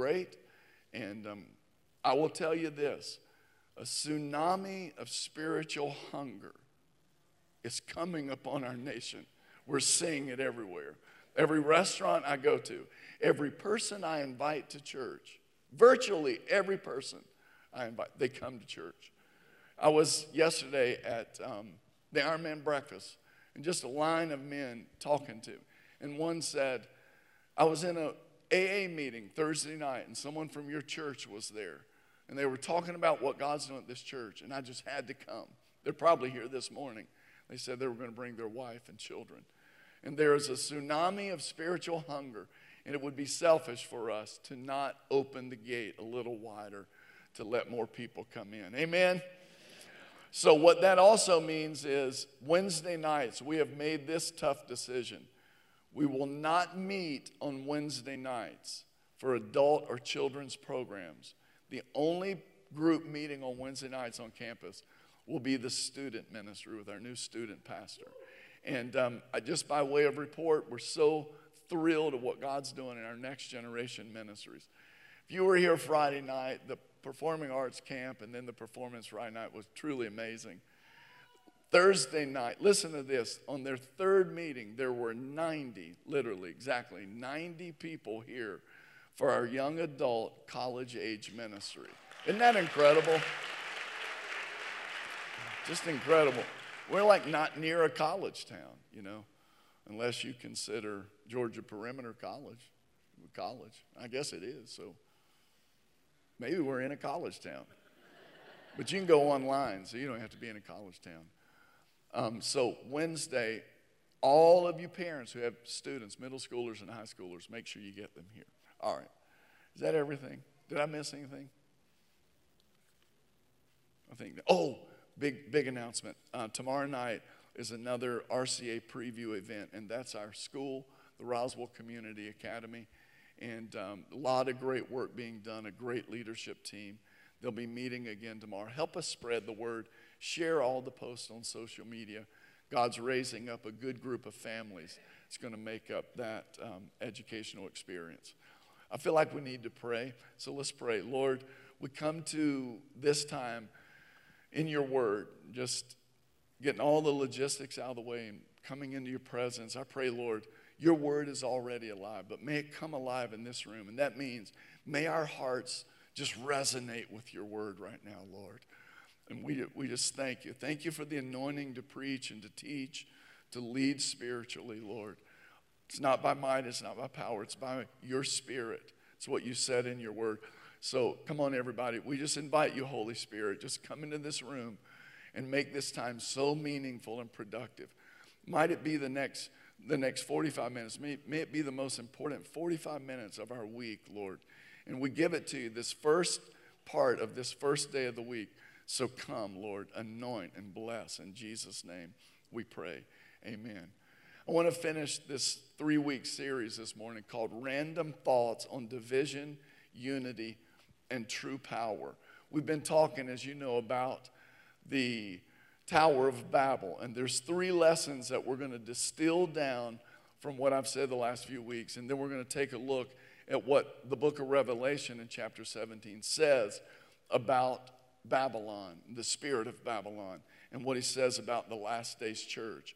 great. And um, I will tell you this a tsunami of spiritual hunger is coming upon our nation. We're seeing it everywhere. Every restaurant I go to, every person I invite to church, virtually every person I invite, they come to church. I was yesterday at um, the Ironman breakfast, and just a line of men talking to. And one said, I was in a AA meeting Thursday night, and someone from your church was there. And they were talking about what God's doing at this church, and I just had to come. They're probably here this morning. They said they were going to bring their wife and children. And there is a tsunami of spiritual hunger, and it would be selfish for us to not open the gate a little wider to let more people come in. Amen? So, what that also means is Wednesday nights, we have made this tough decision. We will not meet on Wednesday nights for adult or children's programs. The only group meeting on Wednesday nights on campus will be the student ministry with our new student pastor. And um, just by way of report, we're so thrilled at what God's doing in our next generation ministries. If you were here Friday night, the performing arts camp and then the performance Friday night was truly amazing. Thursday night, listen to this. On their third meeting, there were 90, literally, exactly 90 people here for our young adult college age ministry. Isn't that incredible? Just incredible. We're like not near a college town, you know, unless you consider Georgia Perimeter College. College. I guess it is. So maybe we're in a college town. But you can go online, so you don't have to be in a college town. Um, so, Wednesday, all of you parents who have students, middle schoolers and high schoolers, make sure you get them here. All right. Is that everything? Did I miss anything? I think, oh, big, big announcement. Uh, tomorrow night is another RCA preview event, and that's our school, the Roswell Community Academy. And um, a lot of great work being done, a great leadership team. They'll be meeting again tomorrow. Help us spread the word. Share all the posts on social media. God's raising up a good group of families. It's going to make up that um, educational experience. I feel like we need to pray. So let's pray. Lord, we come to this time in your word, just getting all the logistics out of the way and coming into your presence. I pray, Lord, your word is already alive, but may it come alive in this room. And that means may our hearts just resonate with your word right now, Lord. And we, we just thank you. Thank you for the anointing to preach and to teach, to lead spiritually, Lord. It's not by might, it's not by power, it's by your spirit. It's what you said in your word. So come on, everybody. We just invite you, Holy Spirit, just come into this room and make this time so meaningful and productive. Might it be the next, the next 45 minutes? May, may it be the most important 45 minutes of our week, Lord. And we give it to you, this first part of this first day of the week. So come, Lord, anoint and bless. In Jesus' name we pray. Amen. I want to finish this three week series this morning called Random Thoughts on Division, Unity, and True Power. We've been talking, as you know, about the Tower of Babel, and there's three lessons that we're going to distill down from what I've said the last few weeks, and then we're going to take a look at what the book of Revelation in chapter 17 says about Babylon, the spirit of Babylon, and what he says about the last days church.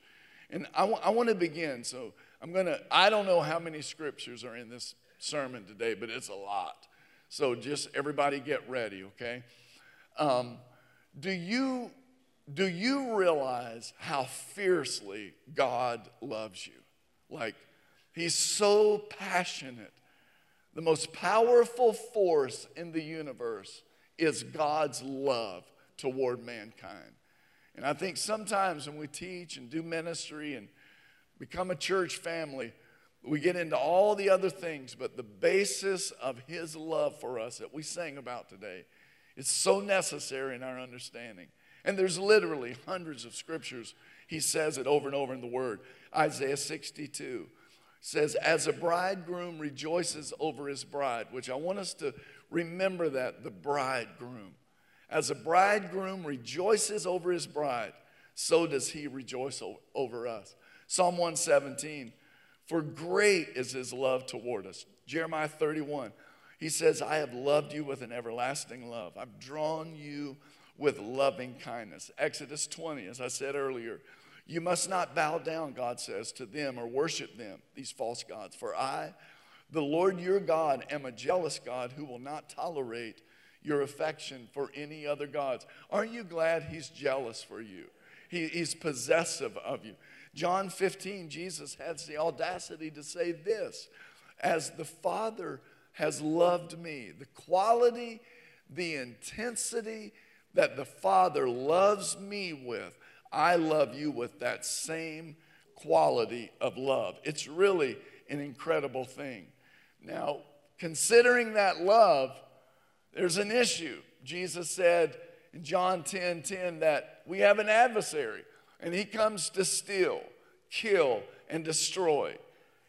And I, w- I want to begin. So I'm going to, I don't know how many scriptures are in this sermon today, but it's a lot. So just everybody get ready, okay? Um, do you do you realize how fiercely God loves you? Like, He's so passionate. The most powerful force in the universe is God's love toward mankind. And I think sometimes when we teach and do ministry and become a church family, we get into all the other things, but the basis of His love for us that we sang about today is so necessary in our understanding. And there's literally hundreds of scriptures. He says it over and over in the Word. Isaiah 62 says, As a bridegroom rejoices over his bride, which I want us to Remember that, the bridegroom. As a bridegroom rejoices over his bride, so does he rejoice over us. Psalm 117, for great is his love toward us. Jeremiah 31, He says, I have loved you with an everlasting love. I've drawn you with loving kindness. Exodus 20, as I said earlier, you must not bow down, God says, to them or worship them, these false gods. For I, the Lord your God, am a jealous God who will not tolerate your affection for any other gods. Aren't you glad He's jealous for you? He, he's possessive of you. John 15, Jesus has the audacity to say this As the Father has loved me, the quality, the intensity that the Father loves me with, I love you with that same quality of love. It's really an incredible thing. Now, considering that love, there's an issue. Jesus said in John 10 10 that we have an adversary, and he comes to steal, kill, and destroy.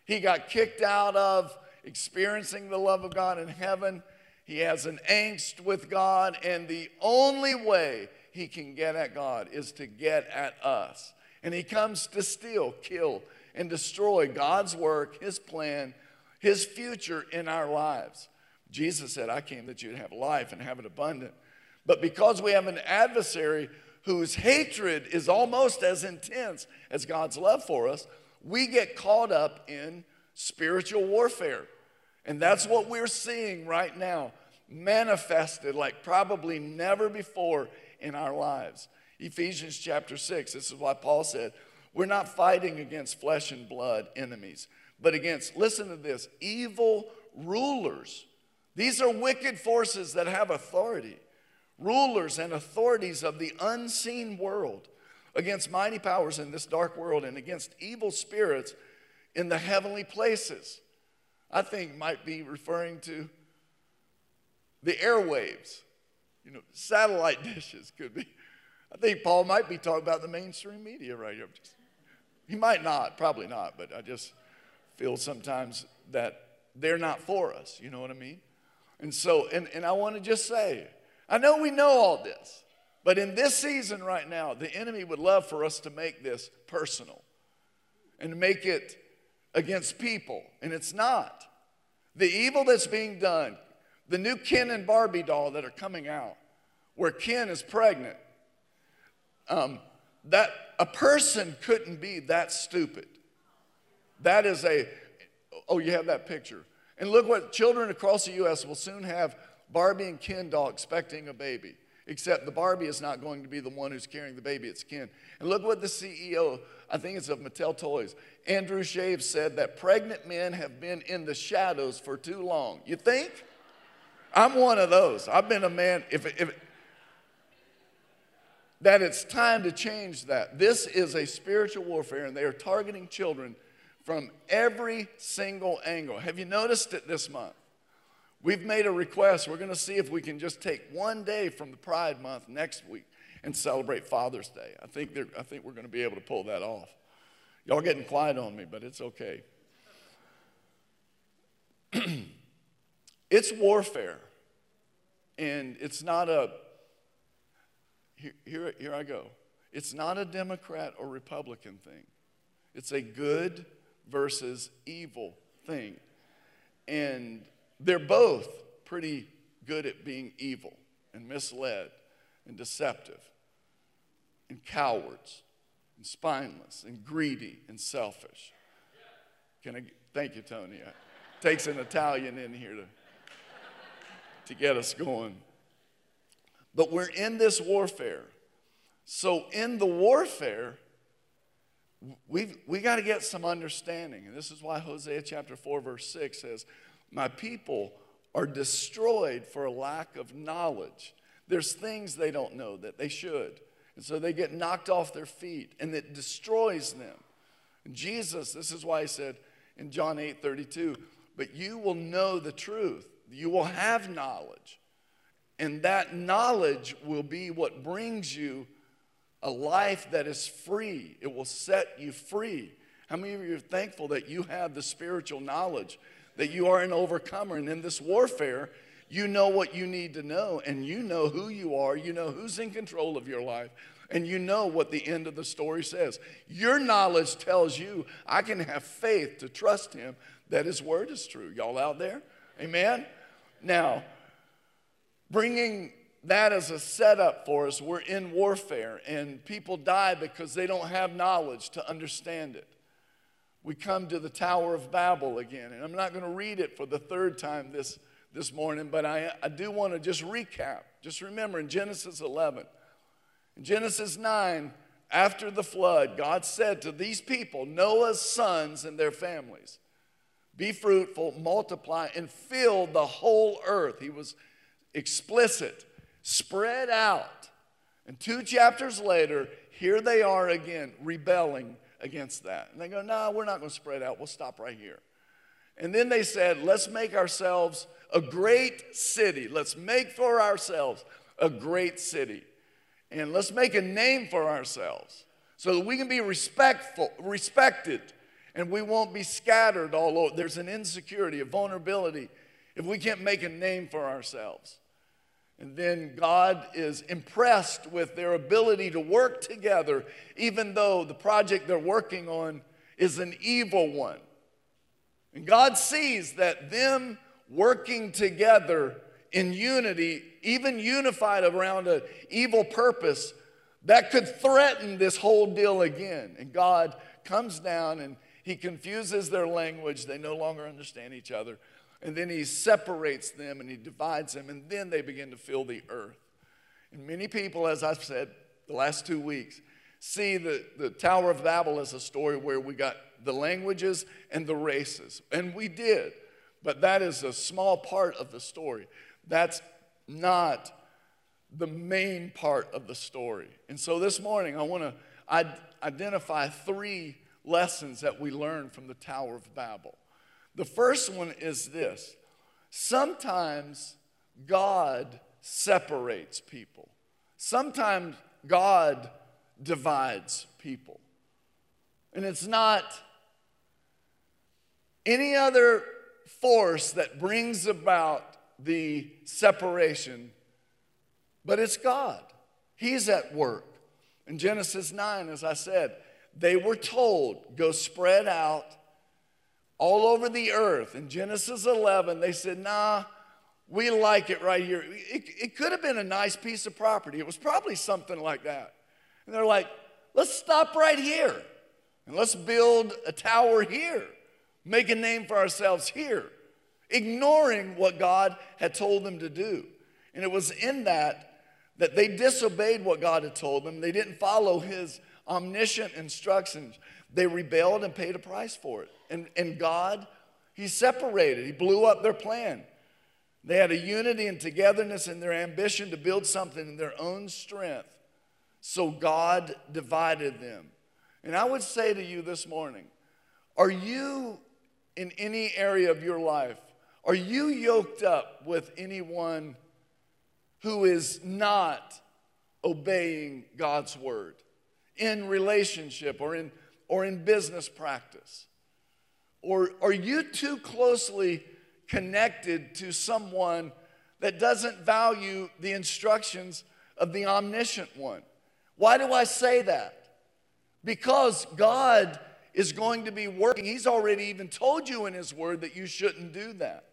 He got kicked out of experiencing the love of God in heaven. He has an angst with God, and the only way he can get at God is to get at us. And he comes to steal, kill, and destroy God's work, his plan, his future in our lives. Jesus said, I came that you'd have life and have it abundant. But because we have an adversary whose hatred is almost as intense as God's love for us, we get caught up in spiritual warfare. And that's what we're seeing right now, manifested like probably never before in our lives. Ephesians chapter 6, this is why Paul said, We're not fighting against flesh and blood enemies, but against, listen to this, evil rulers. These are wicked forces that have authority, rulers and authorities of the unseen world, against mighty powers in this dark world and against evil spirits in the heavenly places. I think might be referring to the airwaves you know, satellite dishes could be. I think Paul might be talking about the mainstream media right here. He might not, probably not, but I just feel sometimes that they're not for us. You know what I mean? And so, and, and I want to just say, I know we know all this, but in this season right now, the enemy would love for us to make this personal and make it against people, and it's not. The evil that's being done the new Ken and Barbie doll that are coming out, where Ken is pregnant, um, that a person couldn't be that stupid. That is a, oh, you have that picture. And look what children across the U.S. will soon have Barbie and Ken doll expecting a baby. Except the Barbie is not going to be the one who's carrying the baby, it's Ken. And look what the CEO, I think it's of Mattel Toys, Andrew Shave said that pregnant men have been in the shadows for too long. You think? I'm one of those. I've been a man, if, if that it's time to change that. This is a spiritual warfare, and they are targeting children from every single angle. Have you noticed it this month? We've made a request. We're going to see if we can just take one day from the Pride Month next week and celebrate Father's Day. I think, I think we're going to be able to pull that off. Y'all getting quiet on me, but it's okay. it's warfare. And it's not a, here, here, here I go. It's not a Democrat or Republican thing. It's a good versus evil thing. And they're both pretty good at being evil and misled and deceptive and cowards and spineless and greedy and selfish. Can I thank you, Tony? It takes an Italian in here to to get us going. But we're in this warfare. So, in the warfare, we've, we got to get some understanding. And this is why Hosea chapter 4, verse 6 says, My people are destroyed for a lack of knowledge. There's things they don't know that they should. And so they get knocked off their feet, and it destroys them. And Jesus, this is why he said in John 8 32, But you will know the truth, you will have knowledge. And that knowledge will be what brings you a life that is free. It will set you free. How many of you are thankful that you have the spiritual knowledge, that you are an overcomer? And in this warfare, you know what you need to know, and you know who you are, you know who's in control of your life, and you know what the end of the story says. Your knowledge tells you I can have faith to trust Him that His word is true. Y'all out there? Amen? Now, bringing that as a setup for us, we're in warfare and people die because they don't have knowledge to understand it. We come to the Tower of Babel again, and I'm not going to read it for the third time this, this morning, but I, I do want to just recap. Just remember in Genesis 11, in Genesis 9, after the flood, God said to these people, Noah's sons and their families, be fruitful, multiply, and fill the whole earth. He was explicit, spread out. And two chapters later, here they are again, rebelling against that. And they go, No, we're not going to spread out. We'll stop right here. And then they said, Let's make ourselves a great city. Let's make for ourselves a great city. And let's make a name for ourselves so that we can be respectful, respected and we won't be scattered all over. There's an insecurity, a vulnerability if we can't make a name for ourselves. And then God is impressed with their ability to work together, even though the project they're working on is an evil one. And God sees that them working together in unity, even unified around an evil purpose, that could threaten this whole deal again. And God comes down and he confuses their language. They no longer understand each other. And then he separates them and he divides them, and then they begin to fill the earth. And many people, as I've said the last two weeks, see the, the Tower of Babel as a story where we got the languages and the races. And we did. But that is a small part of the story. That's not the main part of the story. And so this morning, I want to identify three lessons that we learn from the Tower of Babel. The first one is this sometimes God separates people, sometimes God divides people. And it's not any other force that brings about the separation, but it's God. He's at work. In Genesis 9, as I said, they were told, go spread out all over the earth. In Genesis 11, they said, nah, we like it right here. It, it could have been a nice piece of property. It was probably something like that. And they're like, let's stop right here and let's build a tower here, make a name for ourselves here, ignoring what God had told them to do. And it was in that that they disobeyed what God had told them. They didn't follow his omniscient instructions. They rebelled and paid a price for it. And, and God, He separated, He blew up their plan. They had a unity and togetherness in their ambition to build something in their own strength. So God divided them. And I would say to you this morning are you in any area of your life, are you yoked up with anyone who is not obeying God's word in relationship or in, or in business practice? Or are you too closely connected to someone that doesn't value the instructions of the omniscient one? Why do I say that? Because God is going to be working. He's already even told you in His Word that you shouldn't do that.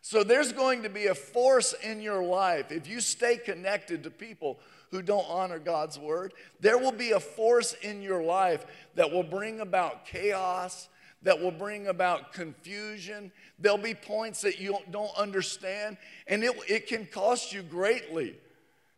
So there's going to be a force in your life. If you stay connected to people who don't honor God's Word, there will be a force in your life that will bring about chaos that will bring about confusion. There'll be points that you don't understand, and it, it can cost you greatly.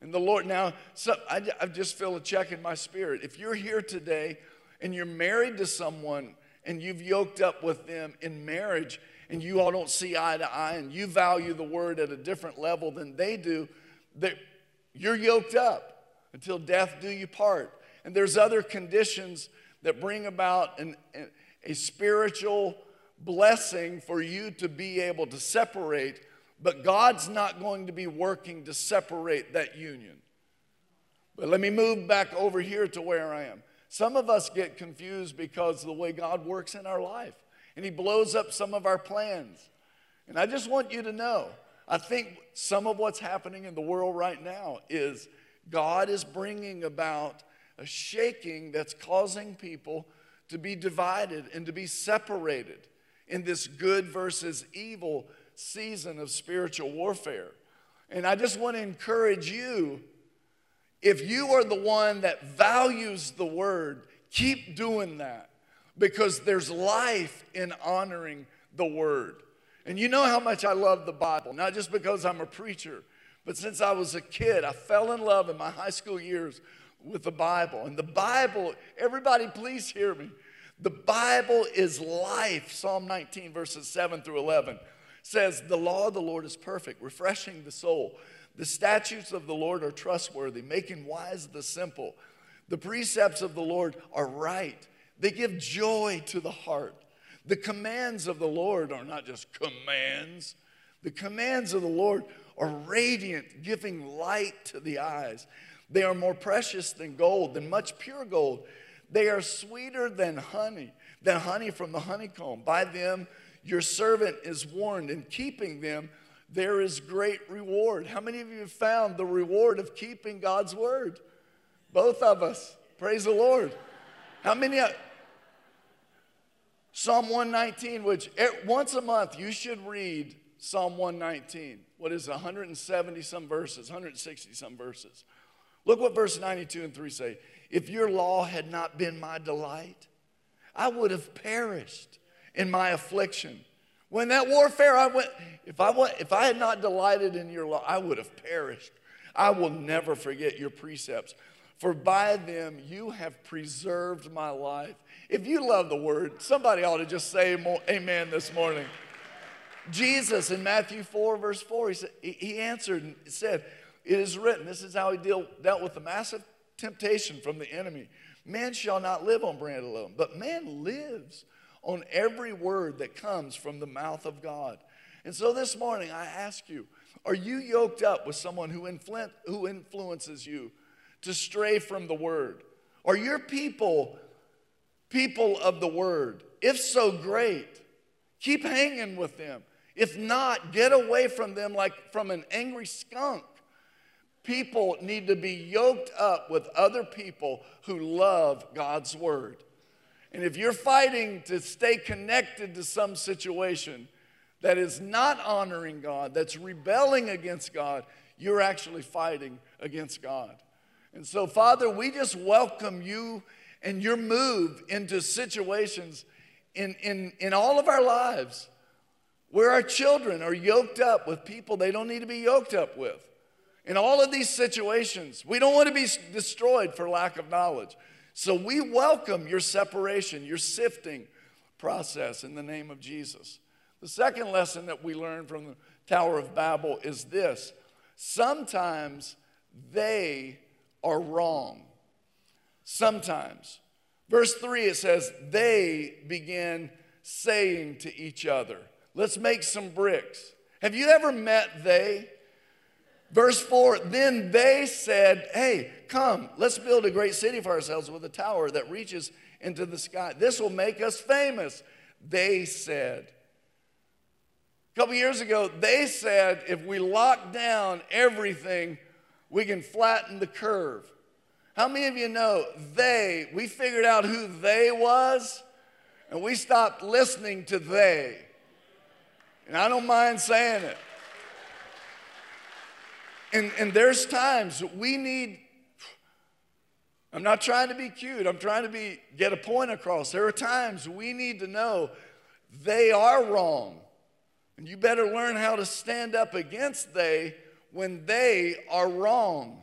And the Lord, now, so I, I just feel a check in my spirit. If you're here today and you're married to someone and you've yoked up with them in marriage and you all don't see eye to eye and you value the word at a different level than they do, that you're yoked up until death do you part. And there's other conditions that bring about an, an a spiritual blessing for you to be able to separate, but God's not going to be working to separate that union. But let me move back over here to where I am. Some of us get confused because of the way God works in our life, and He blows up some of our plans. And I just want you to know I think some of what's happening in the world right now is God is bringing about a shaking that's causing people to be divided and to be separated in this good versus evil season of spiritual warfare. And I just want to encourage you if you are the one that values the word, keep doing that because there's life in honoring the word. And you know how much I love the Bible, not just because I'm a preacher, but since I was a kid, I fell in love in my high school years with the Bible. And the Bible, everybody, please hear me. The Bible is life. Psalm 19, verses 7 through 11 says, The law of the Lord is perfect, refreshing the soul. The statutes of the Lord are trustworthy, making wise the simple. The precepts of the Lord are right, they give joy to the heart. The commands of the Lord are not just commands, the commands of the Lord are radiant, giving light to the eyes. They are more precious than gold, than much pure gold. They are sweeter than honey, than honey from the honeycomb. By them, your servant is warned. In keeping them, there is great reward. How many of you have found the reward of keeping God's word? Both of us. Praise the Lord. How many? Of, Psalm 119, which once a month you should read Psalm 119. What is it, 170 some verses, 160 some verses. Look what verse 92 and 3 say. If your law had not been my delight, I would have perished in my affliction. When that warfare I went, if I went, if I had not delighted in your law, I would have perished. I will never forget your precepts, for by them you have preserved my life. If you love the word, somebody ought to just say amen this morning. Jesus in Matthew 4, verse 4, he, said, he answered and said, It is written, this is how he deal, dealt with the massive temptation from the enemy. Man shall not live on bread alone, but man lives on every word that comes from the mouth of God. And so this morning, I ask you, are you yoked up with someone who, influ- who influences you to stray from the word? Are your people people of the word? If so, great. Keep hanging with them. If not, get away from them like from an angry skunk. People need to be yoked up with other people who love God's word. And if you're fighting to stay connected to some situation that is not honoring God, that's rebelling against God, you're actually fighting against God. And so, Father, we just welcome you and your move into situations in, in, in all of our lives where our children are yoked up with people they don't need to be yoked up with. In all of these situations, we don't want to be destroyed for lack of knowledge. So we welcome your separation, your sifting process in the name of Jesus. The second lesson that we learn from the Tower of Babel is this sometimes they are wrong. Sometimes. Verse 3, it says, They began saying to each other, Let's make some bricks. Have you ever met they? Verse 4 Then they said, Hey, come, let's build a great city for ourselves with a tower that reaches into the sky. This will make us famous. They said. A couple years ago, they said if we lock down everything, we can flatten the curve. How many of you know they, we figured out who they was, and we stopped listening to they? And I don't mind saying it. And, and there's times we need, I'm not trying to be cute, I'm trying to be, get a point across. There are times we need to know they are wrong. And you better learn how to stand up against they when they are wrong.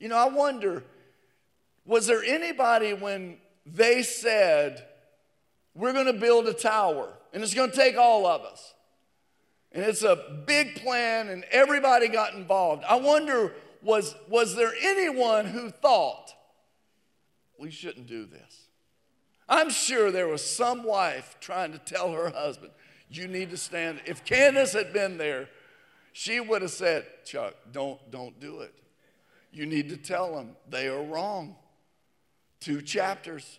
You know, I wonder, was there anybody when they said, we're going to build a tower and it's going to take all of us? And it's a big plan, and everybody got involved. I wonder was, was there anyone who thought, we shouldn't do this? I'm sure there was some wife trying to tell her husband, you need to stand. If Candace had been there, she would have said, Chuck, don't, don't do it. You need to tell them they are wrong. Two chapters,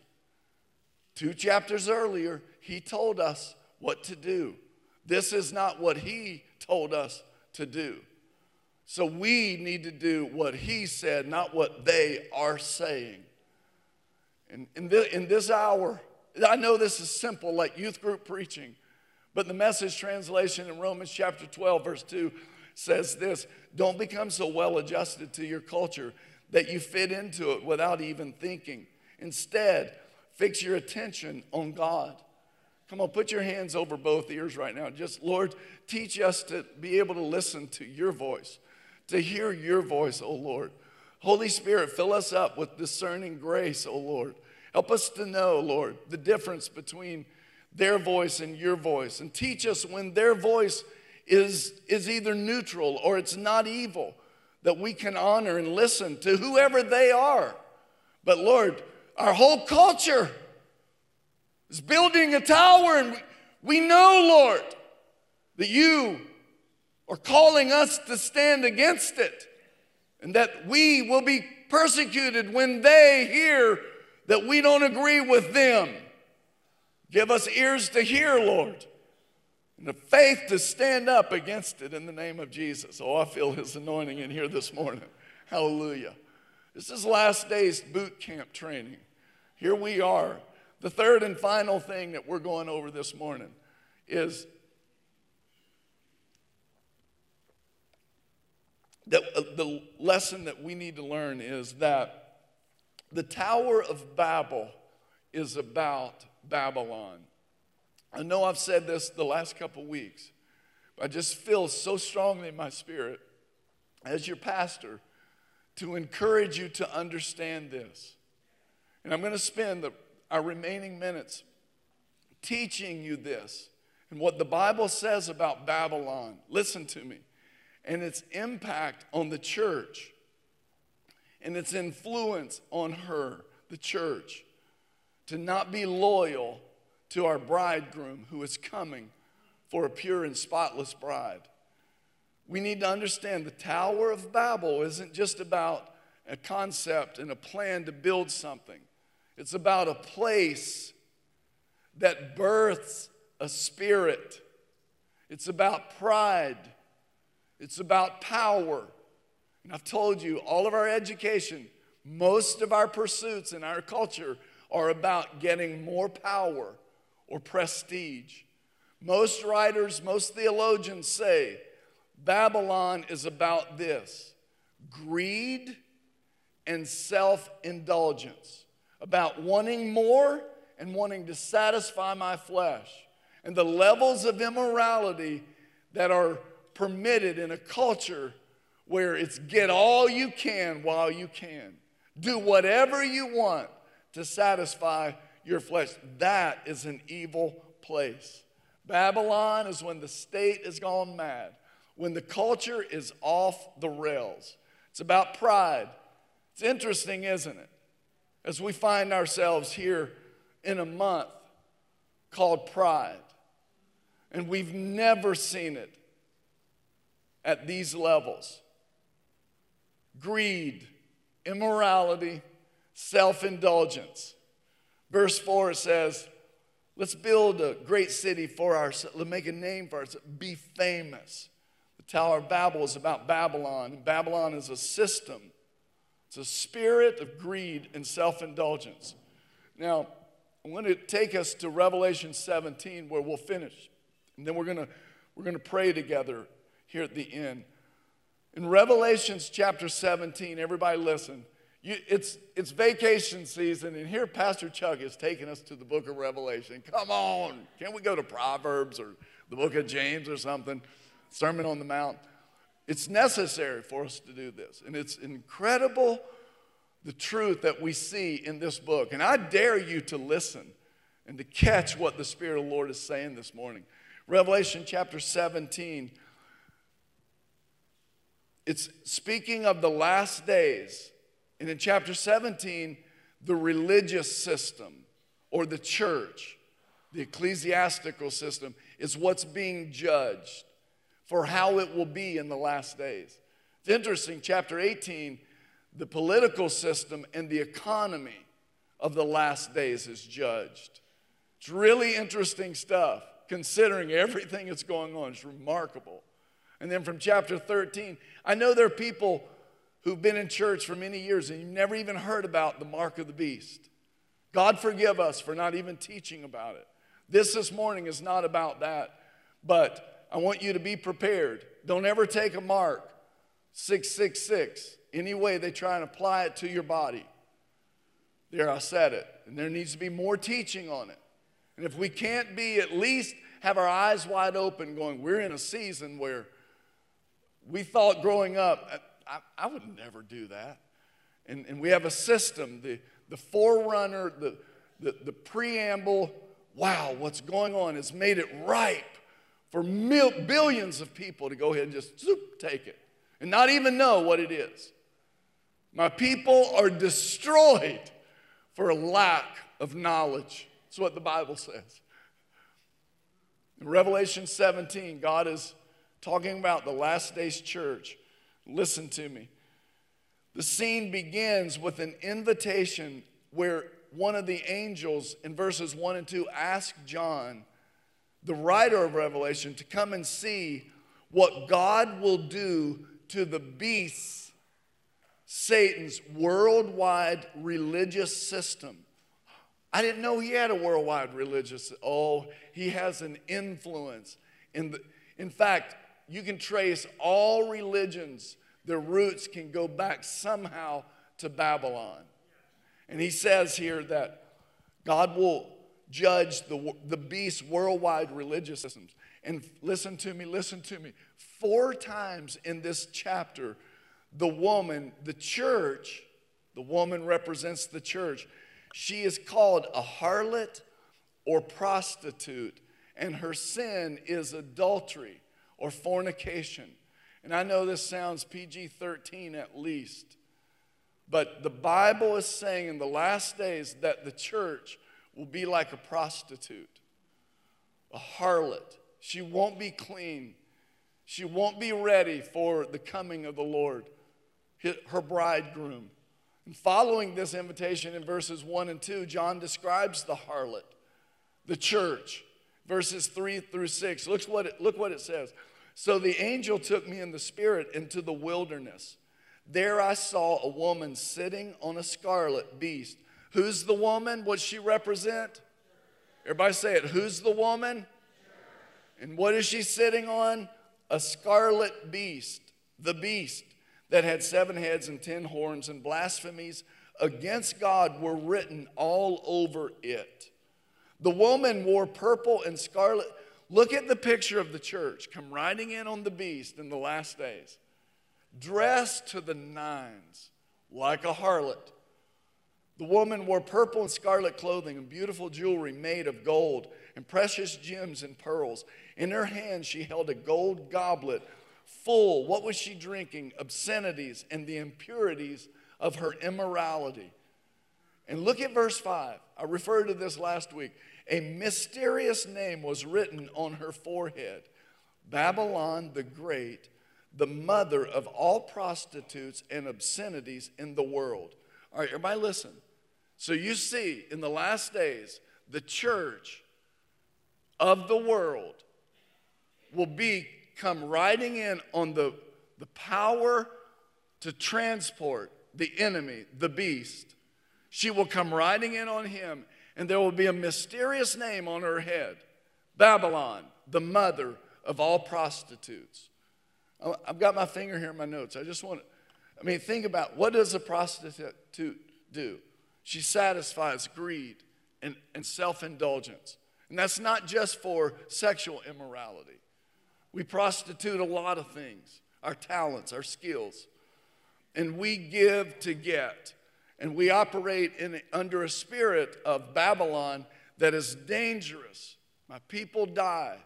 two chapters earlier, he told us what to do. This is not what he told us to do. So we need to do what he said, not what they are saying. And in, this, in this hour, I know this is simple, like youth group preaching, But the message translation in Romans chapter 12, verse 2 says this Don't become so well adjusted to your culture that you fit into it without even thinking. Instead, fix your attention on God. Come on, put your hands over both ears right now. Just, Lord, teach us to be able to listen to your voice, to hear your voice, oh Lord. Holy Spirit, fill us up with discerning grace, oh Lord. Help us to know, Lord, the difference between their voice and your voice. And teach us when their voice is, is either neutral or it's not evil, that we can honor and listen to whoever they are. But Lord, our whole culture is building a tower, and we know, Lord, that you are calling us to stand against it, and that we will be persecuted when they hear that we don't agree with them. Give us ears to hear, Lord, and the faith to stand up against it in the name of Jesus. Oh, I feel his anointing in here this morning. Hallelujah. This is last day's boot camp training. Here we are. The third and final thing that we're going over this morning is that uh, the lesson that we need to learn is that the Tower of Babel is about Babylon. I know I've said this the last couple weeks, but I just feel so strongly in my spirit as your pastor to encourage you to understand this. And I'm going to spend the, our remaining minutes teaching you this and what the Bible says about Babylon. Listen to me. And its impact on the church and its influence on her, the church to not be loyal to our bridegroom who is coming for a pure and spotless bride. We need to understand the Tower of Babel isn't just about a concept and a plan to build something, it's about a place that births a spirit. It's about pride. It's about power. And I've told you, all of our education, most of our pursuits in our culture are about getting more power or prestige. Most writers, most theologians say Babylon is about this greed and self indulgence, about wanting more and wanting to satisfy my flesh, and the levels of immorality that are permitted in a culture where it's get all you can while you can. Do whatever you want to satisfy your flesh. That is an evil place. Babylon is when the state has gone mad, when the culture is off the rails. It's about pride. It's interesting, isn't it? As we find ourselves here in a month called Pride, and we've never seen it at these levels greed, immorality, self indulgence. Verse 4 says, Let's build a great city for ourselves, let's make a name for ourselves, be famous. The Tower of Babel is about Babylon, Babylon is a system, it's a spirit of greed and self indulgence. Now, I'm going to take us to Revelation 17 where we'll finish. And then we're going to, we're going to pray together here at the end. In Revelations chapter 17, everybody listen. You, it's, it's vacation season, and here Pastor Chuck is taking us to the book of Revelation. Come on, can't we go to Proverbs or the book of James or something? Sermon on the Mount. It's necessary for us to do this, and it's incredible the truth that we see in this book. And I dare you to listen and to catch what the Spirit of the Lord is saying this morning. Revelation chapter 17. It's speaking of the last days and in chapter 17, the religious system or the church, the ecclesiastical system, is what's being judged for how it will be in the last days. It's interesting, chapter 18, the political system and the economy of the last days is judged. It's really interesting stuff considering everything that's going on. It's remarkable. And then from chapter 13, I know there are people who've been in church for many years and you've never even heard about the mark of the beast. God forgive us for not even teaching about it. This this morning is not about that. But I want you to be prepared. Don't ever take a mark 666 any way they try and apply it to your body. There, I said it. And there needs to be more teaching on it. And if we can't be, at least have our eyes wide open, going, we're in a season where we thought growing up, I, I would never do that. And, and we have a system, the, the forerunner, the, the, the preamble, wow, what's going on has made it ripe for mil- billions of people to go ahead and just zoop, take it and not even know what it is. My people are destroyed for a lack of knowledge. That's what the Bible says. In Revelation 17, God is talking about the last days church. Listen to me. The scene begins with an invitation where one of the angels in verses 1 and 2 asked John, the writer of Revelation, to come and see what God will do to the beasts, Satan's worldwide religious system. I didn't know he had a worldwide religious. Oh, he has an influence in the. In fact, you can trace all religions. Their roots can go back somehow to Babylon. And he says here that God will judge the, the beast's worldwide religious systems. And listen to me, listen to me. Four times in this chapter, the woman, the church, the woman represents the church, she is called a harlot or prostitute, and her sin is adultery or fornication. And I know this sounds PG 13 at least, but the Bible is saying in the last days that the church will be like a prostitute, a harlot. She won't be clean. She won't be ready for the coming of the Lord, her bridegroom. And following this invitation in verses 1 and 2, John describes the harlot, the church, verses 3 through 6. Look what it, look what it says. So the angel took me in the spirit into the wilderness. There I saw a woman sitting on a scarlet beast. Who's the woman? What she represent? Everybody say it. Who's the woman? And what is she sitting on? A scarlet beast, the beast that had seven heads and ten horns, and blasphemies against God were written all over it. The woman wore purple and scarlet. Look at the picture of the church come riding in on the beast in the last days, dressed to the nines like a harlot. The woman wore purple and scarlet clothing and beautiful jewelry made of gold and precious gems and pearls. In her hand, she held a gold goblet full. What was she drinking? Obscenities and the impurities of her immorality. And look at verse 5. I referred to this last week. A mysterious name was written on her forehead Babylon the Great, the mother of all prostitutes and obscenities in the world. All right, everybody listen. So you see, in the last days, the church of the world will be come riding in on the, the power to transport the enemy, the beast. She will come riding in on him, and there will be a mysterious name on her head Babylon, the mother of all prostitutes. I've got my finger here in my notes. I just want to, I mean, think about what does a prostitute do? She satisfies greed and, and self indulgence. And that's not just for sexual immorality. We prostitute a lot of things our talents, our skills. And we give to get. And we operate in, under a spirit of Babylon that is dangerous. My people die.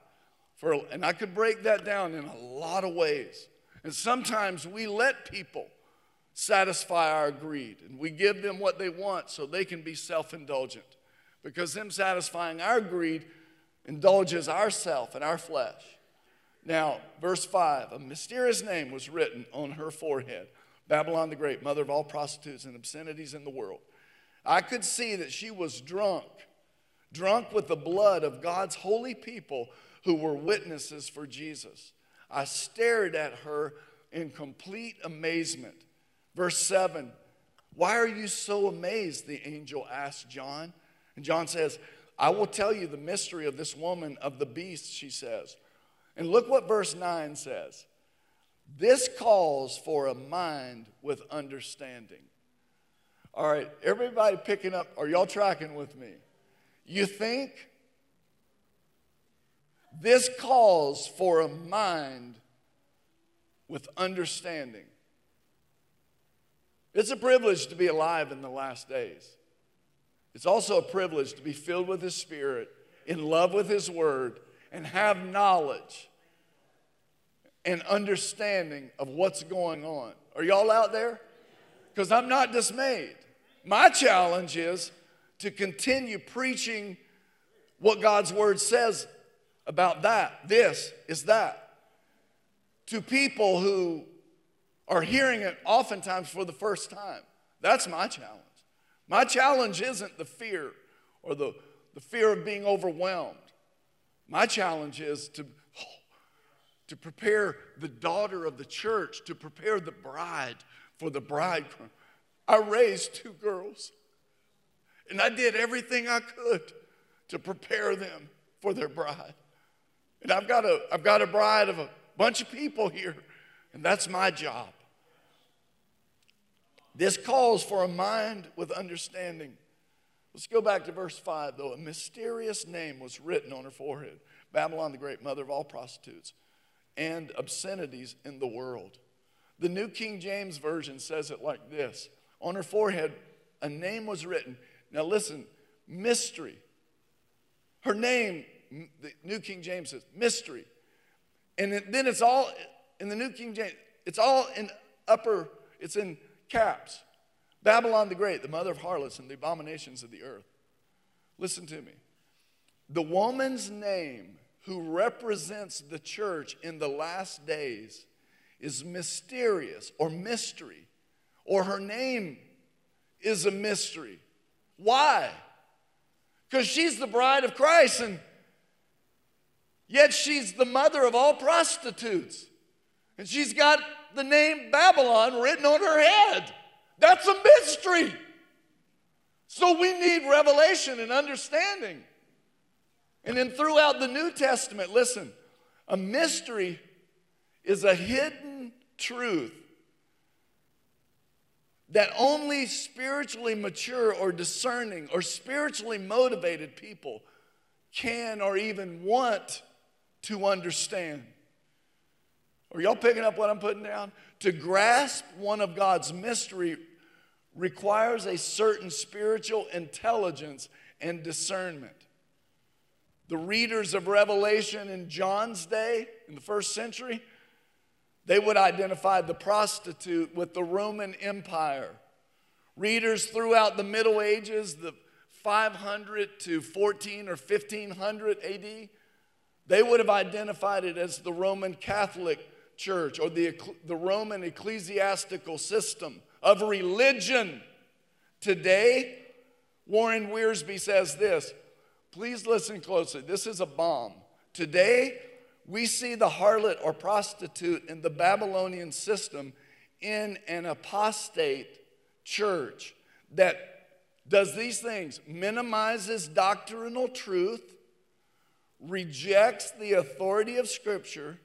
For, and I could break that down in a lot of ways. And sometimes we let people satisfy our greed and we give them what they want so they can be self indulgent. Because them satisfying our greed indulges ourself and our flesh. Now, verse 5 a mysterious name was written on her forehead Babylon the Great, mother of all prostitutes and obscenities in the world. I could see that she was drunk, drunk with the blood of God's holy people who were witnesses for Jesus. I stared at her in complete amazement. Verse 7 Why are you so amazed? The angel asked John. And John says, I will tell you the mystery of this woman of the beast, she says And look what verse 9 says. This calls for a mind with understanding. All right, everybody picking up, are y'all tracking with me? You think this calls for a mind with understanding. It's a privilege to be alive in the last days. It's also a privilege to be filled with His Spirit, in love with His Word, and have knowledge and understanding of what's going on. Are y'all out there? Because I'm not dismayed. My challenge is to continue preaching what God's Word says about that. This is that. To people who are hearing it oftentimes for the first time. That's my challenge. My challenge isn't the fear or the, the fear of being overwhelmed. My challenge is to, to prepare the daughter of the church, to prepare the bride for the bridegroom. I raised two girls, and I did everything I could to prepare them for their bride. And I've got a, I've got a bride of a bunch of people here, and that's my job. This calls for a mind with understanding. Let's go back to verse 5, though. A mysterious name was written on her forehead Babylon the Great, mother of all prostitutes and obscenities in the world. The New King James Version says it like this On her forehead, a name was written. Now, listen, mystery. Her name, the New King James says, mystery. And then it's all, in the New King James, it's all in upper, it's in caps. Babylon the Great, the mother of harlots and the abominations of the earth. Listen to me. The woman's name who represents the church in the last days is mysterious or mystery, or her name is a mystery. Why? Because she's the bride of Christ, and yet she's the mother of all prostitutes. And she's got the name Babylon written on her head. That's a mystery. So we need revelation and understanding. And then throughout the New Testament, listen, a mystery is a hidden truth that only spiritually mature or discerning or spiritually motivated people can or even want to understand. Are y'all picking up what I'm putting down? To grasp one of God's mystery requires a certain spiritual intelligence and discernment. The readers of Revelation in John's day, in the first century, they would identify the prostitute with the Roman Empire. Readers throughout the Middle Ages, the 500 to 14 or 1500 AD, they would have identified it as the Roman Catholic church or the, the Roman ecclesiastical system of religion. Today, Warren Wiersbe says this. Please listen closely. This is a bomb. Today, we see the harlot or prostitute in the Babylonian system in an apostate church that does these things minimizes doctrinal truth, rejects the authority of Scripture,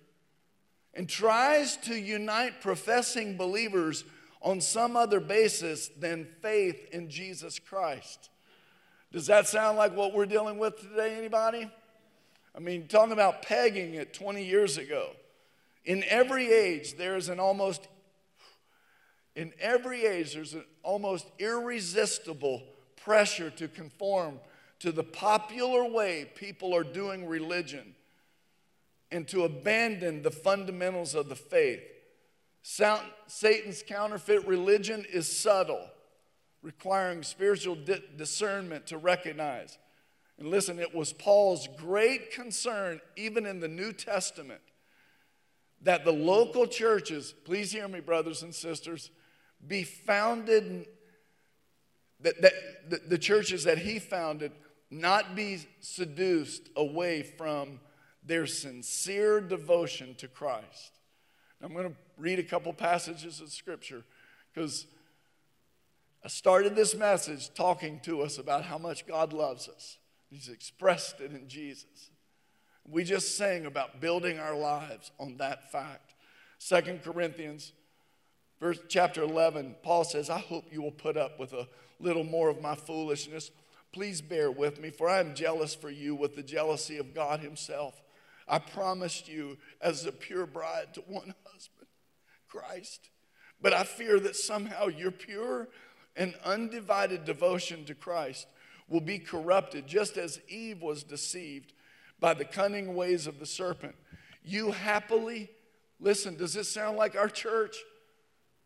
and tries to unite professing believers on some other basis than faith in Jesus Christ. Does that sound like what we're dealing with today, anybody? I mean, talking about pegging it 20 years ago. In every age, there is an almost, in every age, there's an almost irresistible pressure to conform to the popular way people are doing religion and to abandon the fundamentals of the faith. Satan's counterfeit religion is subtle, requiring spiritual discernment to recognize. And listen, it was Paul's great concern, even in the New Testament, that the local churches, please hear me, brothers and sisters, be founded, that, that the, the churches that he founded not be seduced away from their sincere devotion to Christ. I'm going to read a couple passages of scripture because I started this message talking to us about how much God loves us. He's expressed it in Jesus. We just sang about building our lives on that fact. Second Corinthians verse chapter 11, Paul says, I hope you will put up with a little more of my foolishness. Please bear with me, for I am jealous for you with the jealousy of God Himself. I promised you as a pure bride to one husband, Christ. But I fear that somehow your pure and undivided devotion to Christ will be corrupted, just as Eve was deceived by the cunning ways of the serpent. You happily, listen, does this sound like our church?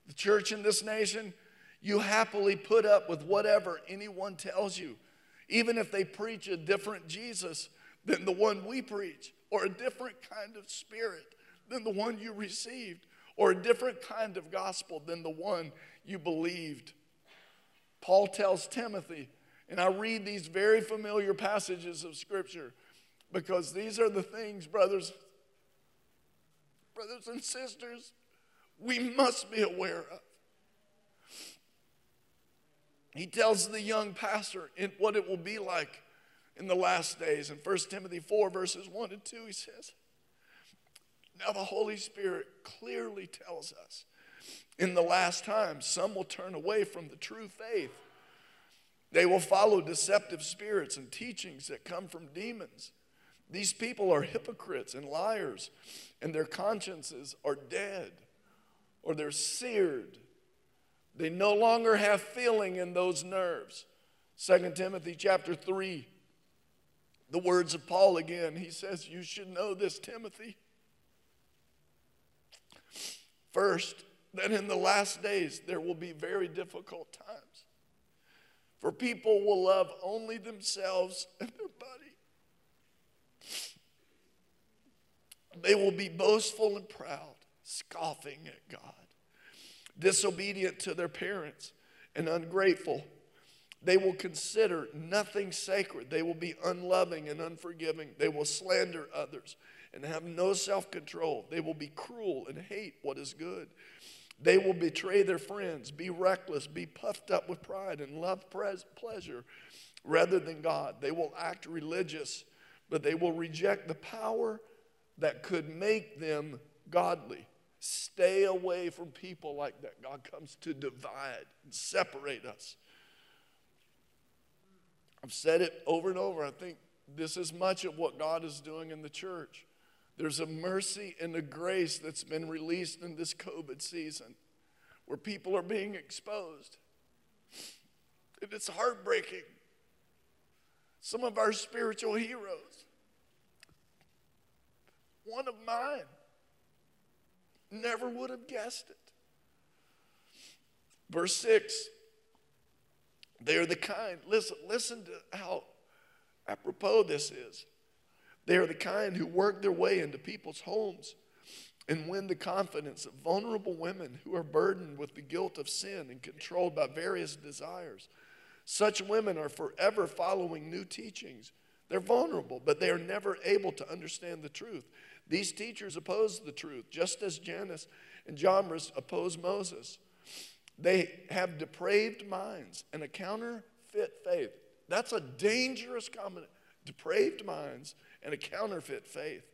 The church in this nation? You happily put up with whatever anyone tells you, even if they preach a different Jesus than the one we preach, or a different kind of spirit than the one you received, or a different kind of gospel than the one you believed. Paul tells Timothy, and I read these very familiar passages of Scripture because these are the things, brothers, brothers and sisters, we must be aware of. He tells the young pastor what it will be like in the last days. In 1 Timothy 4, verses 1 and 2, he says, Now the Holy Spirit clearly tells us in the last times, some will turn away from the true faith. They will follow deceptive spirits and teachings that come from demons. These people are hypocrites and liars, and their consciences are dead or they're seared. They no longer have feeling in those nerves. 2 Timothy chapter 3, the words of Paul again. He says, You should know this, Timothy. First, that in the last days there will be very difficult times. For people will love only themselves and their body. They will be boastful and proud, scoffing at God, disobedient to their parents, and ungrateful. They will consider nothing sacred. They will be unloving and unforgiving. They will slander others and have no self control. They will be cruel and hate what is good. They will betray their friends, be reckless, be puffed up with pride, and love pleasure rather than God. They will act religious, but they will reject the power that could make them godly. Stay away from people like that. God comes to divide and separate us. I've said it over and over. I think this is much of what God is doing in the church. There's a mercy and a grace that's been released in this COVID season where people are being exposed. And it's heartbreaking. Some of our spiritual heroes, one of mine, never would have guessed it. Verse 6 they are the kind, listen, listen to how apropos this is. They are the kind who work their way into people's homes and win the confidence of vulnerable women who are burdened with the guilt of sin and controlled by various desires. Such women are forever following new teachings. They're vulnerable, but they are never able to understand the truth. These teachers oppose the truth, just as Jannes and Jambres oppose Moses. They have depraved minds and a counterfeit faith. That's a dangerous combination. Depraved minds and a counterfeit faith.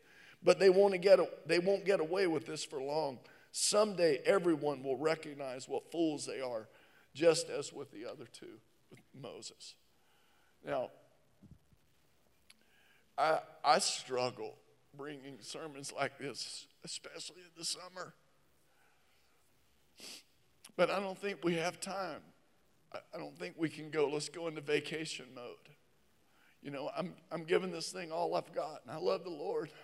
But they won't, get, they won't get away with this for long. Someday everyone will recognize what fools they are, just as with the other two, with Moses. Now, I, I struggle bringing sermons like this, especially in the summer. But I don't think we have time. I don't think we can go, let's go into vacation mode. You know, I'm, I'm giving this thing all I've got, and I love the Lord.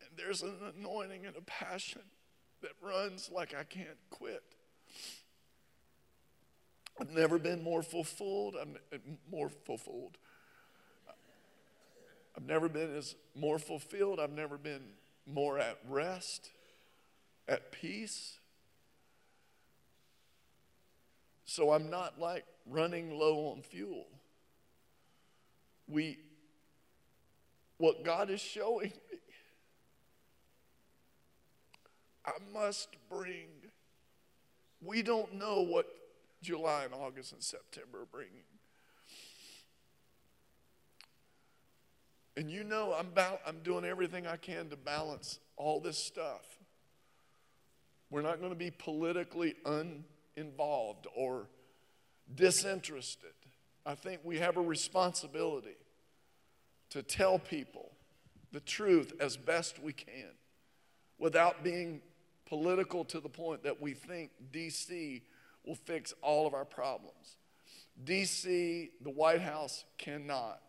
And there's an anointing and a passion that runs like I can't quit. I've never been more fulfilled. I'm more fulfilled. I've never been as more fulfilled. I've never been more at rest, at peace. So I'm not like running low on fuel. We, what God is showing me, I must bring. We don't know what July and August and September are bringing. And you know, I'm, ba- I'm doing everything I can to balance all this stuff. We're not going to be politically uninvolved or disinterested. I think we have a responsibility to tell people the truth as best we can without being political to the point that we think DC will fix all of our problems. DC, the White House cannot.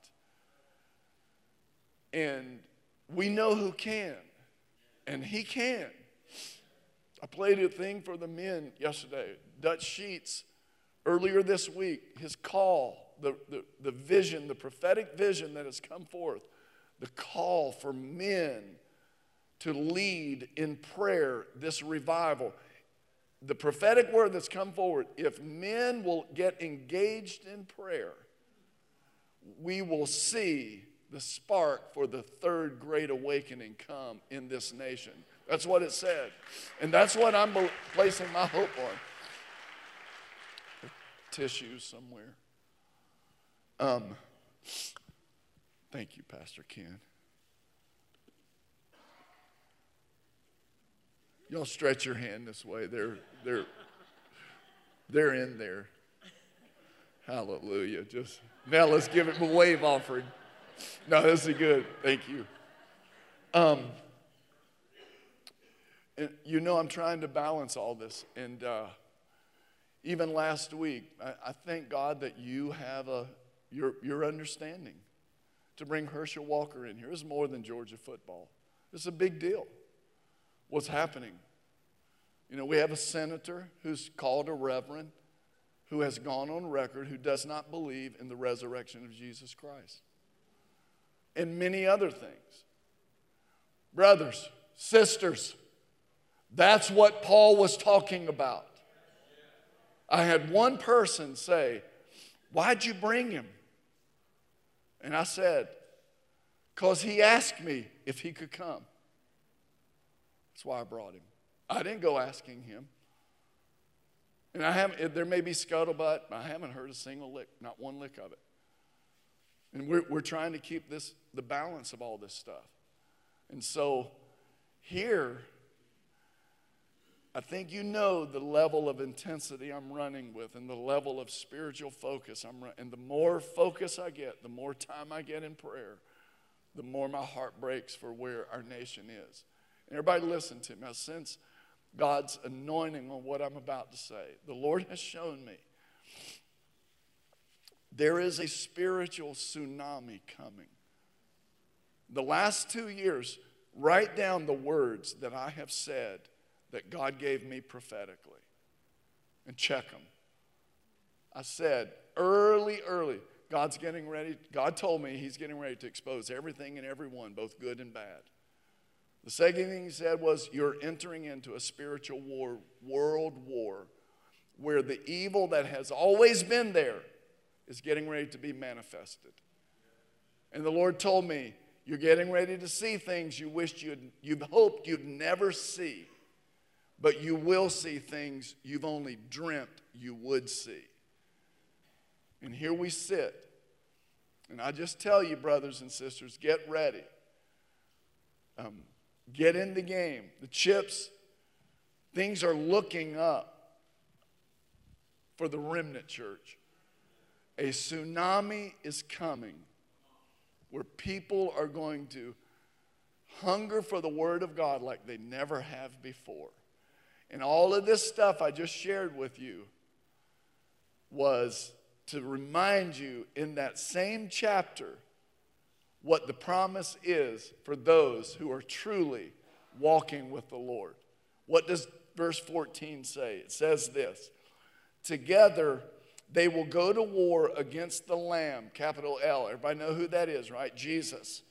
And we know who can, and he can. I played a thing for the men yesterday. Dutch Sheets, earlier this week, his call, the, the, the vision, the prophetic vision that has come forth, the call for men to lead in prayer this revival. The prophetic word that's come forward if men will get engaged in prayer, we will see the spark for the third great awakening come in this nation. That's what it said. And that's what I'm placing my hope on. Tissues somewhere. Um, thank you, Pastor Ken. Y'all stretch your hand this way. They're, they're, they're in there. Hallelujah. Just now let's give it a wave offering. No, this is good. Thank you. Um, you know, I'm trying to balance all this. And uh, even last week, I, I, thank God that you have a, your, your understanding to bring Herschel Walker in here. It's more than Georgia football, it's a big deal. What's happening? You know, we have a senator who's called a reverend who has gone on record who does not believe in the resurrection of Jesus Christ and many other things. Brothers, sisters, that's what Paul was talking about. I had one person say, Why'd you bring him? And I said, Because he asked me if he could come. That's why I brought him. I didn't go asking him. And I haven't, there may be scuttlebutt, I haven't heard a single lick, not one lick of it. And we're, we're trying to keep this, the balance of all this stuff. And so here, I think you know the level of intensity I'm running with and the level of spiritual focus I'm running. And the more focus I get, the more time I get in prayer, the more my heart breaks for where our nation is. And everybody listen to me. I sense God's anointing on what I'm about to say. The Lord has shown me there is a spiritual tsunami coming. The last two years, write down the words that I have said that God gave me prophetically and check them. I said early, early, God's getting ready. God told me He's getting ready to expose everything and everyone, both good and bad. The second thing He said was, You're entering into a spiritual war, world war, where the evil that has always been there is getting ready to be manifested. And the Lord told me, You're getting ready to see things you wished you'd, you've hoped you'd never see, but you will see things you've only dreamt you would see. And here we sit. And I just tell you, brothers and sisters, get ready. Um, get in the game. The chips, things are looking up for the remnant church. A tsunami is coming where people are going to hunger for the Word of God like they never have before. And all of this stuff I just shared with you was to remind you in that same chapter what the promise is for those who are truly walking with the Lord. What does verse 14 say? It says this Together they will go to war against the Lamb, capital L. Everybody know who that is, right? Jesus.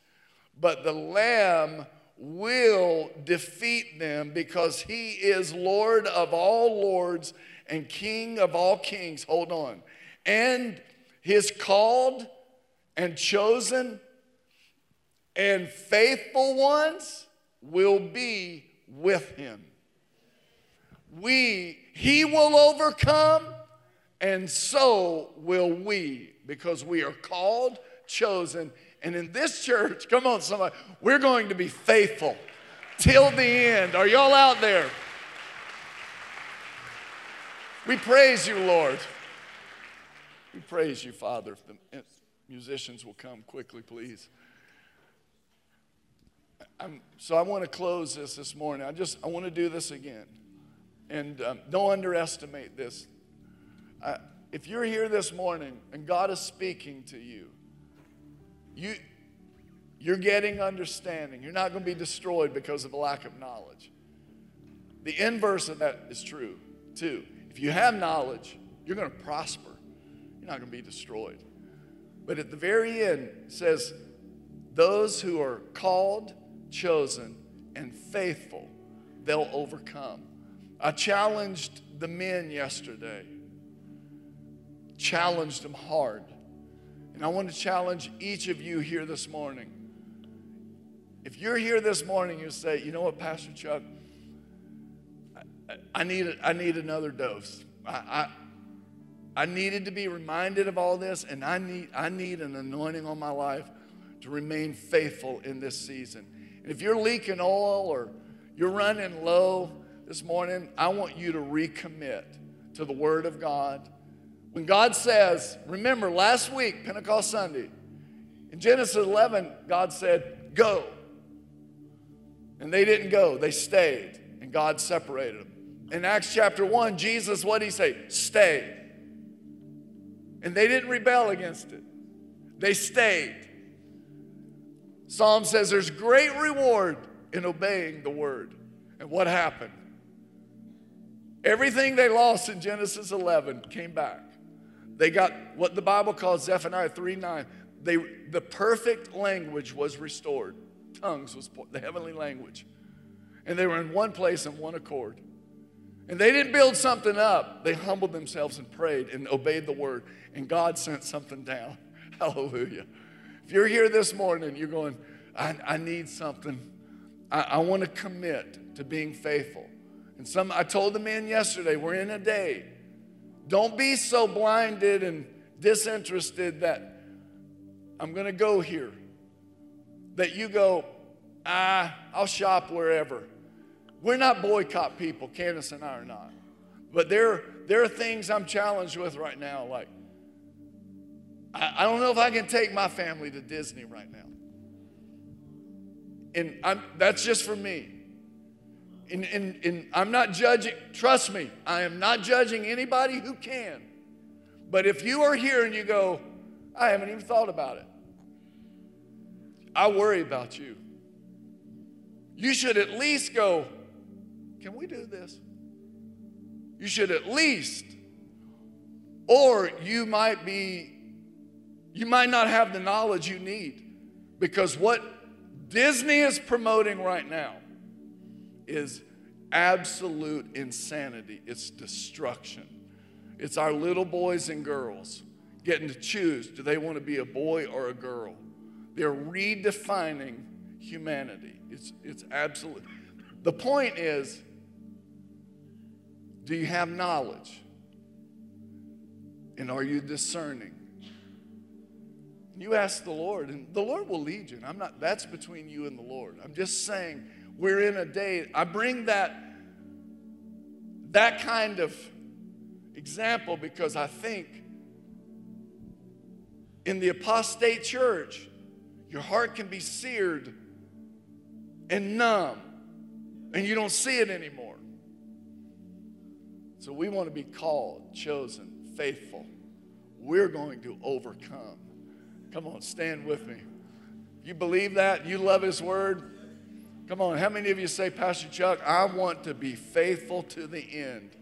But the Lamb will defeat them because he is Lord of all lords and King of all kings. Hold on. And his called and chosen and faithful ones will be with him. We, he will overcome and so will we, because we are called, chosen, And in this church, come on, somebody, we're going to be faithful till the end. Are y'all out there? We praise you, Lord. We praise you, Father. If the musicians will come quickly, please. I'm, so I want to close this this morning. I just I want to do this again, and um, don't underestimate this. If you're here this morning and God is speaking to you, you you're getting understanding. You're not going to be destroyed because of a lack of knowledge. The inverse of that is true too. If you have knowledge, you're going to prosper. You're not going to be destroyed. But at the very end, it says, Those who are called, chosen, and faithful, they'll overcome. I challenged the men yesterday, challenged them hard. And I want to challenge each of you here this morning. If you're here this morning, you say, you know what, Pastor Chuck, I need, I need another dose. I, I, I needed to be reminded of all this, and I need, I need an anointing on my life to remain faithful in this season. And if you're leaking oil or you're running low this morning, I want you to recommit to the Word of God. When God says, remember last week, Pentecost Sunday, in Genesis 11, God said, Go. And they didn't go, they stayed, and God separated them. In Acts chapter 1, Jesus, what did he say? Stay. And they didn't rebel against it, they stayed. Psalm says there's great reward in obeying the word. And what happened? Everything they lost in Genesis 11 came back. They got what the Bible calls Zephaniah 3 9. They, the perfect language was restored. Tongues was the heavenly language. And they were in one place in one accord. And they didn't build something up, they humbled themselves and prayed and obeyed the word. And God sent something down. Hallelujah. If you're here this morning, you're going, I, I need something. I, I want to commit to being faithful. And some I told the men yesterday, we're in a day. Don't be so blinded and disinterested that I'm going to go here. That you go, ah, I'll shop wherever. We're not boycott people, Candace and I are not. But there, there are things I'm challenged with right now. Like, I, I don't know if I can take my family to Disney right now. And I'm, that's just for me. And, and, and I'm not judging, trust me, I am not judging anybody who can. But if you are here and you go, I haven't even thought about it, I worry about you. You should at least go, can we do this? You should at least, or you might be, you might not have the knowledge you need because what Disney is promoting right now is absolute insanity. It's destruction. It's our little boys and girls getting to choose do they want to be a boy or a girl? They're redefining humanity. It's, it's absolute. The point is, do you have knowledge? And are you discerning? You ask the Lord, and the Lord will lead you. And I'm not, that's between you and the Lord. I'm just saying, we're in a day. I bring that, that kind of example because I think in the apostate church, your heart can be seared and numb, and you don't see it anymore. So we want to be called, chosen, faithful. We're going to overcome. Come on, stand with me. You believe that? You love His Word? Come on, how many of you say, Pastor Chuck, I want to be faithful to the end?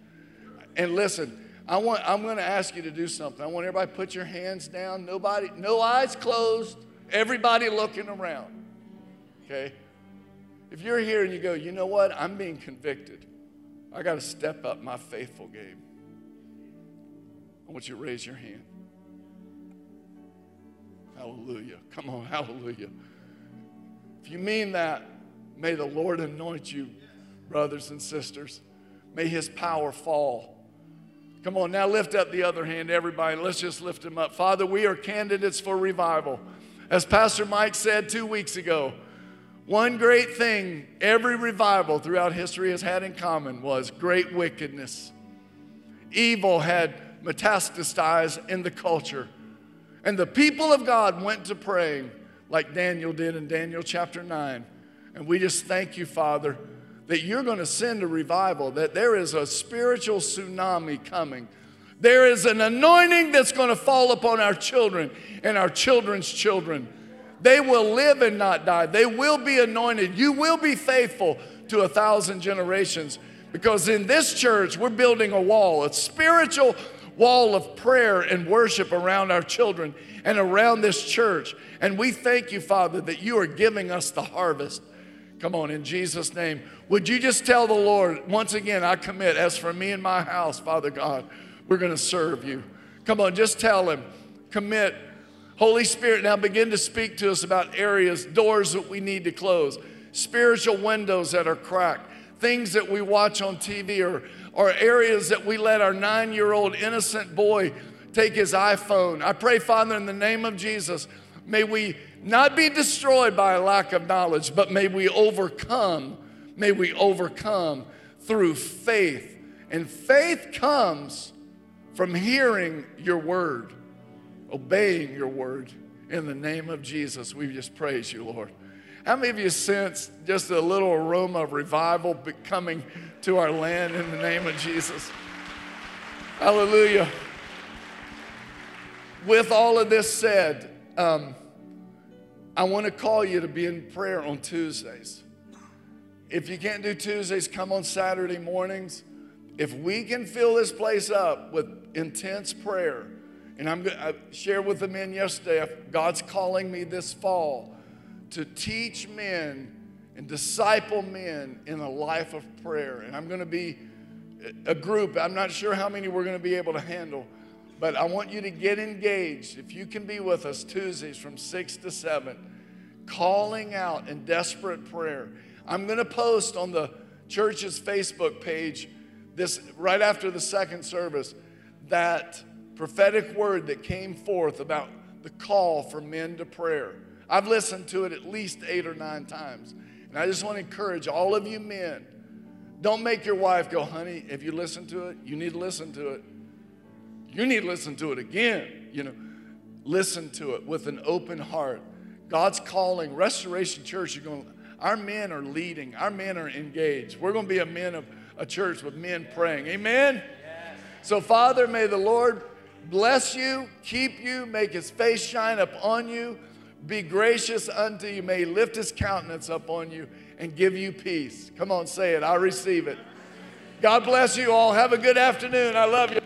And listen, I want, I'm going to ask you to do something. I want everybody put your hands down. Nobody, no eyes closed. Everybody looking around. Okay? If you're here and you go, you know what? I'm being convicted. I got to step up my faithful game. I want you to raise your hand. Hallelujah. Come on, hallelujah. If you mean that, may the Lord anoint you, brothers and sisters. May his power fall. Come on, now lift up the other hand, everybody. Let's just lift him up. Father, we are candidates for revival. As Pastor Mike said two weeks ago, one great thing every revival throughout history has had in common was great wickedness. Evil had metastasized in the culture. And the people of God went to praying like Daniel did in Daniel chapter 9. And we just thank you, Father, that you're going to send a revival, that there is a spiritual tsunami coming. There is an anointing that's going to fall upon our children and our children's children. They will live and not die. They will be anointed. You will be faithful to a thousand generations because in this church, we're building a wall, a spiritual wall of prayer and worship around our children and around this church. And we thank you, Father, that you are giving us the harvest. Come on, in Jesus' name. Would you just tell the Lord, once again, I commit, as for me and my house, Father God, we're going to serve you. Come on, just tell him, commit. Holy Spirit, now begin to speak to us about areas, doors that we need to close, spiritual windows that are cracked, things that we watch on TV, or, or areas that we let our nine year old innocent boy take his iPhone. I pray, Father, in the name of Jesus, may we not be destroyed by a lack of knowledge, but may we overcome, may we overcome through faith. And faith comes from hearing your word, obeying your word. In the name of Jesus, we just praise you, Lord. How many of you sense just a little aroma of revival coming to our land in the name of Jesus? Hallelujah. With all of this said, um, I want to call you to be in prayer on Tuesdays. If you can't do Tuesdays, come on Saturday mornings. If we can fill this place up with intense prayer, and I'm going to share with the men yesterday, God's calling me this fall to teach men and disciple men in a life of prayer. And I'm going to be a group, I'm not sure how many we're going to be able to handle, but I want you to get engaged. If you can be with us Tuesdays from 6 to 7, calling out in desperate prayer. I'm going to post on the church's Facebook page this right after the second service that prophetic word that came forth about the call for men to prayer. I've listened to it at least eight or nine times. And I just want to encourage all of you men don't make your wife go, honey, if you listen to it, you need to listen to it. You need to listen to it again. You know, listen to it with an open heart. God's calling, Restoration Church, you're going, our men are leading, our men are engaged. We're going to be a men of a church with men praying. Amen? Yes. So, Father, may the Lord bless you, keep you, make his face shine upon you, be gracious unto you, may he lift his countenance upon you and give you peace. Come on, say it. I receive it. God bless you all. Have a good afternoon. I love you.